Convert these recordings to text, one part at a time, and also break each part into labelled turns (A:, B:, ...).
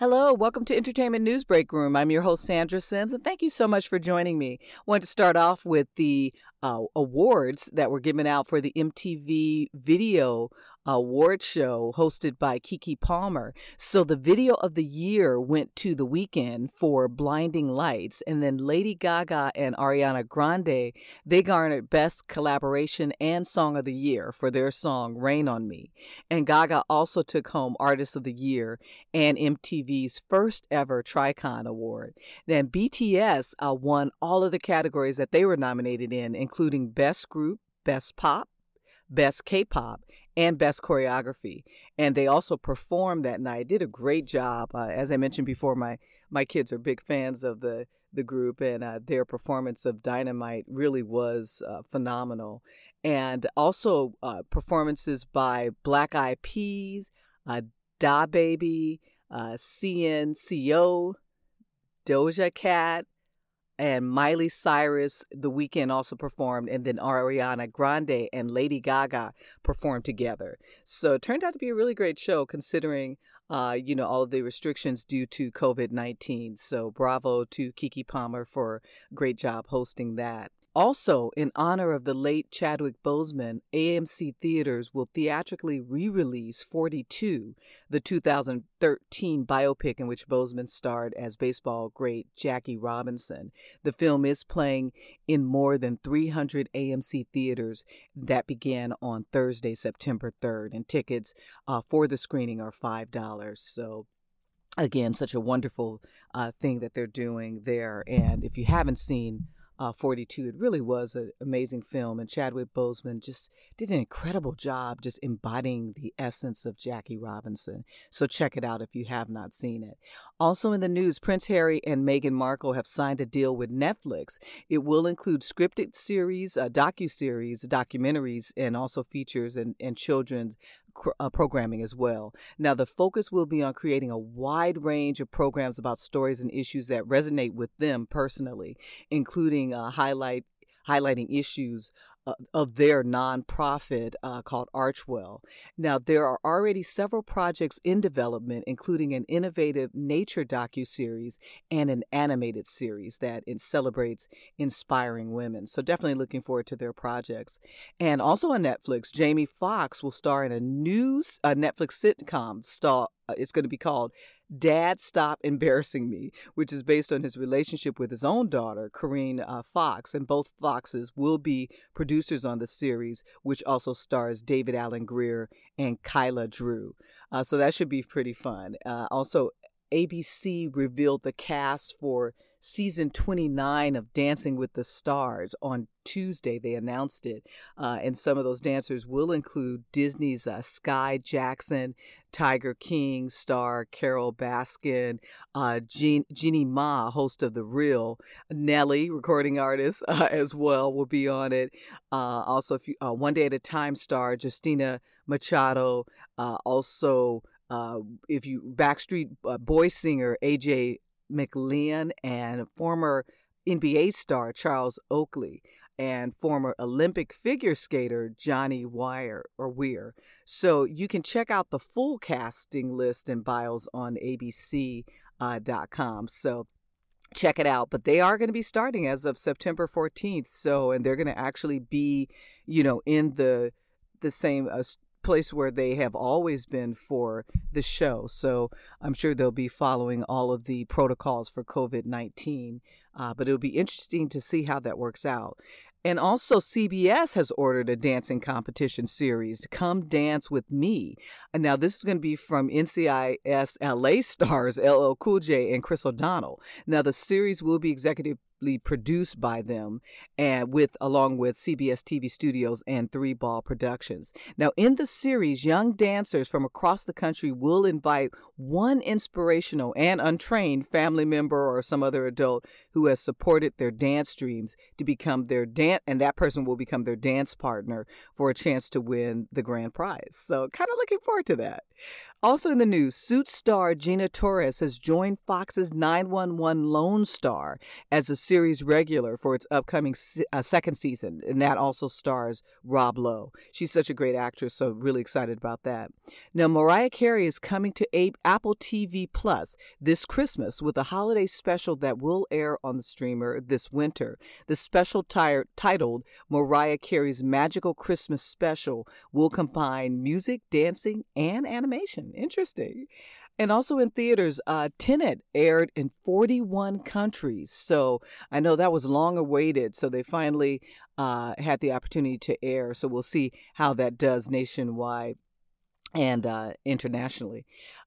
A: Hello, welcome to Entertainment News Break Room. I'm your host, Sandra Sims, and thank you so much for joining me. I wanted to start off with the uh, awards that were given out for the MTV Video award show hosted by Keke Palmer. So the video of the year went to the Weeknd for Blinding Lights, and then Lady Gaga and Ariana Grande they garnered Best Collaboration and Song of the Year for their song "Rain on Me." And Gaga also took home Artist of the Year and MTV's first ever Tricon Award. Then BTS uh, won all of the categories that they were nominated in, including Best Group, Best Pop, Best K-pop, and Best Choreography. And they also performed that night. Did a great job. Uh, as I mentioned before, my my kids are big fans of the the group, and uh, their performance of Dynamite really was uh, phenomenal. And also uh, performances by Black Eyed Peas, uh, DaBaby, uh, CNCO, Doja Cat, and Miley Cyrus the Weeknd also performed, and then Ariana Grande and Lady Gaga performed together. So it turned out to be a really great show considering, uh, you know, all the restrictions due to COVID 19. So bravo to Keke Palmer for a great job hosting that. Also, in honor of the late Chadwick Boseman, AMC Theaters will theatrically re release 42, the 2013 biopic in which Boseman starred as baseball great Jackie Robinson. The film is playing in more than 300 AMC theaters that began on Thursday, September 3rd, and tickets uh, for the screening are $5. So, again, such a wonderful uh, thing that they're doing there. And if you haven't seen uh, 42. It really was an amazing film, and Chadwick Boseman just did an incredible job just embodying the essence of Jackie Robinson. So check it out if you have not seen it. Also in the news, Prince Harry and Meghan Markle have signed a deal with Netflix. It will include scripted series, uh, docu-series, documentaries, and also features and, and children's uh, programming as well. Now, the focus will be on creating a wide range of programs about stories and issues that resonate with them personally, including uh, highlight highlighting issues of their nonprofit uh, called Archewell. Now, there are already several projects in development, including an innovative nature docu series and an animated series that celebrates inspiring women. So, definitely looking forward to their projects. And also on Netflix, Jamie Foxx will star in a new uh, Netflix sitcom. Star, uh, it's going to be called Dad Stop Embarrassing Me, which is based on his relationship with his own daughter, Corinne uh, Foxx. And both Foxes will be producers on the series, which also stars David Alan Grier and Kyla Drew. Uh, so that should be pretty fun. Uh, also, ABC revealed the cast for season 29 of Dancing with the Stars on Tuesday. They announced it. Uh, and some of those dancers will include Disney's uh, Skai Jackson, Tiger King star Carole Baskin, uh, Jean- Jeannie Mai, host of The Real, Nelly, recording artist, uh, as well, will be on it. Uh, also, you, uh, One Day at a Time star Justina Machado, also uh, if you Backstreet uh, Boy singer AJ McLean and former NBA star Charles Oakley and former Olympic figure skater Johnny Wire or Weir. So you can check out the full casting list and bios on abc.com. Uh, so check it out. But they are going to be starting as of September 14th. So, and they're going to actually be, you know, in the the same uh, place where they have always been for the show. So I'm sure they'll be following all of the protocols for COVID 19. Uh, but it'll be interesting to see how that works out. And also, CBS has ordered a dancing competition series to come dance with me. And now, this is going to be from NCIS LA stars LL Cool J and Chris O'Donnell. Now, the series will be executive produced by them and with along with CBS TV Studios and Three Ball Productions. Now in the series young dancers from across the country will invite one inspirational and untrained family member or some other adult who has supported their dance dreams to become their dance and that person will become their dance partner for a chance to win the grand prize. So kind of looking forward to that. Also in the news, Suit star Gina Torres has joined Fox's 911 Lone Star as a series regular for its upcoming se- uh, second season, and that also stars Rob Lowe. She's such a great actress, so really excited about that. Now, Mariah Carey is coming to Apple TV Plus this Christmas with a holiday special that will air on the streamer this winter. The special titled Mariah Carey's Magical Christmas Special will combine music, dancing, and animation. Interesting. And also in theaters, uh, Tenet aired in 41 countries. So I know that was long awaited. So they finally uh, had the opportunity to air. So we'll see how that does nationwide and uh, internationally.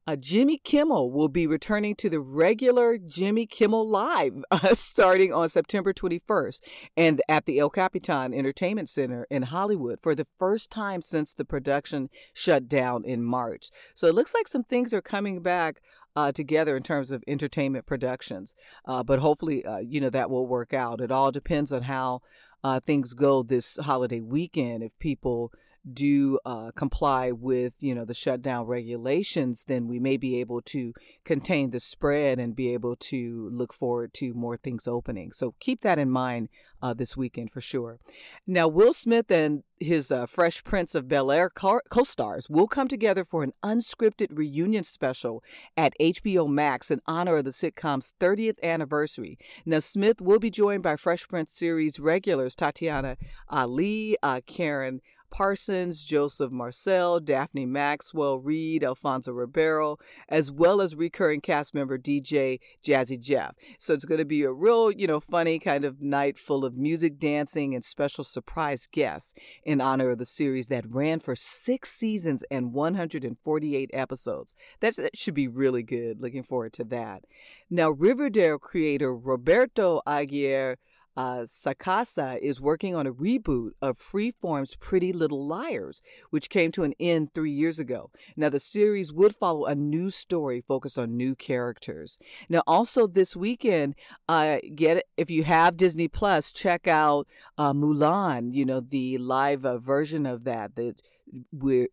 A: Uh, Jimmy Kimmel will be returning to the regular Jimmy Kimmel Live uh, starting on September 21st and at the El Capitan Entertainment Center in Hollywood for the first time since the production shut down in March. So it looks like some things are coming back uh, together in terms of entertainment productions. Uh, but hopefully, uh, you know, that will work out. It all depends on how uh, things go this holiday weekend. If people do uh, comply with you know the shutdown regulations, then we may be able to contain the spread and be able to look forward to more things opening. So keep that in mind uh, this weekend for sure. Now, Will Smith and his uh, Fresh Prince of Bel Air co stars will come together for an unscripted reunion special at HBO Max in honor of the sitcom's 30th anniversary. Now, Smith will be joined by Fresh Prince series regulars Tatyana Ali, uh, Karen Parsons, Joseph Marcel, Daphne Maxwell, Reid, Alfonso Ribeiro, as well as recurring cast member DJ Jazzy Jeff. So it's going to be a real, you know, funny kind of night full of music, dancing, and special surprise guests in honor of the series that ran for six seasons and 148 episodes. That's, that should be really good. Looking forward to that. Now, Riverdale creator Roberto Aguirre uh, Sacasa is working on a reboot of Freeform's Pretty Little Liars, which came to an end three years ago. Now, the series would follow a new story focused on new characters. Now, also this weekend, uh, get if you have Disney Plus, check out uh, Mulan. You know the live uh, version of that that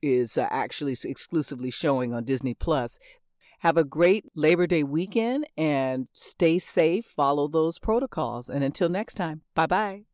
A: is uh, actually exclusively showing on Disney Plus. Have a great Labor Day weekend and stay safe. Follow those protocols. And until next time, bye bye.